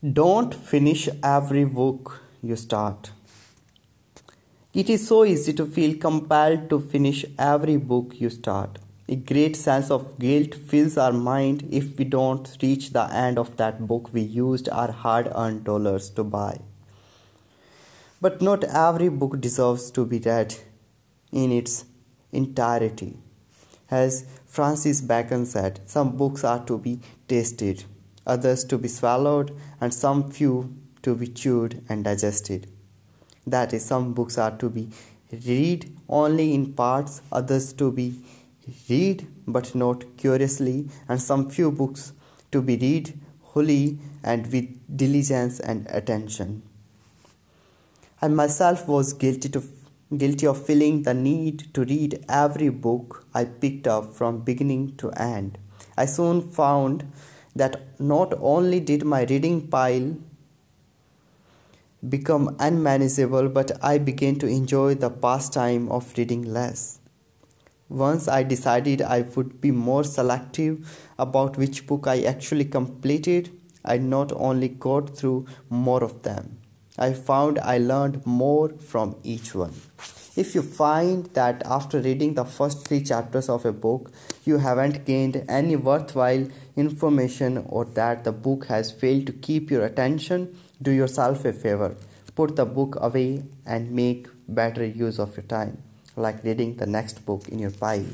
Don't finish every book you start. It is so easy to feel compelled to finish every book you start. A great sense of guilt fills our mind if we don't reach the end of that book we used our hard earned dollars to buy. But not every book deserves to be read in its entirety. As Francis Bacon said, some books are to be tasted others to be swallowed, and some few to be chewed and digested. That is, some books are to be read only in parts, others to be read but not curiously, and some few books to be read wholly and with diligence and attention. I myself was guilty to guilty of feeling the need to read every book I picked up from beginning to end. I soon found that not only did my reading pile become unmanageable, but I began to enjoy the pastime of reading less. Once I decided I would be more selective about which book I actually completed, I not only got through more of them, I found I learned more from each one. If you find that after reading the first three chapters of a book, you haven't gained any worthwhile information or that the book has failed to keep your attention, do yourself a favor. Put the book away and make better use of your time, like reading the next book in your pile.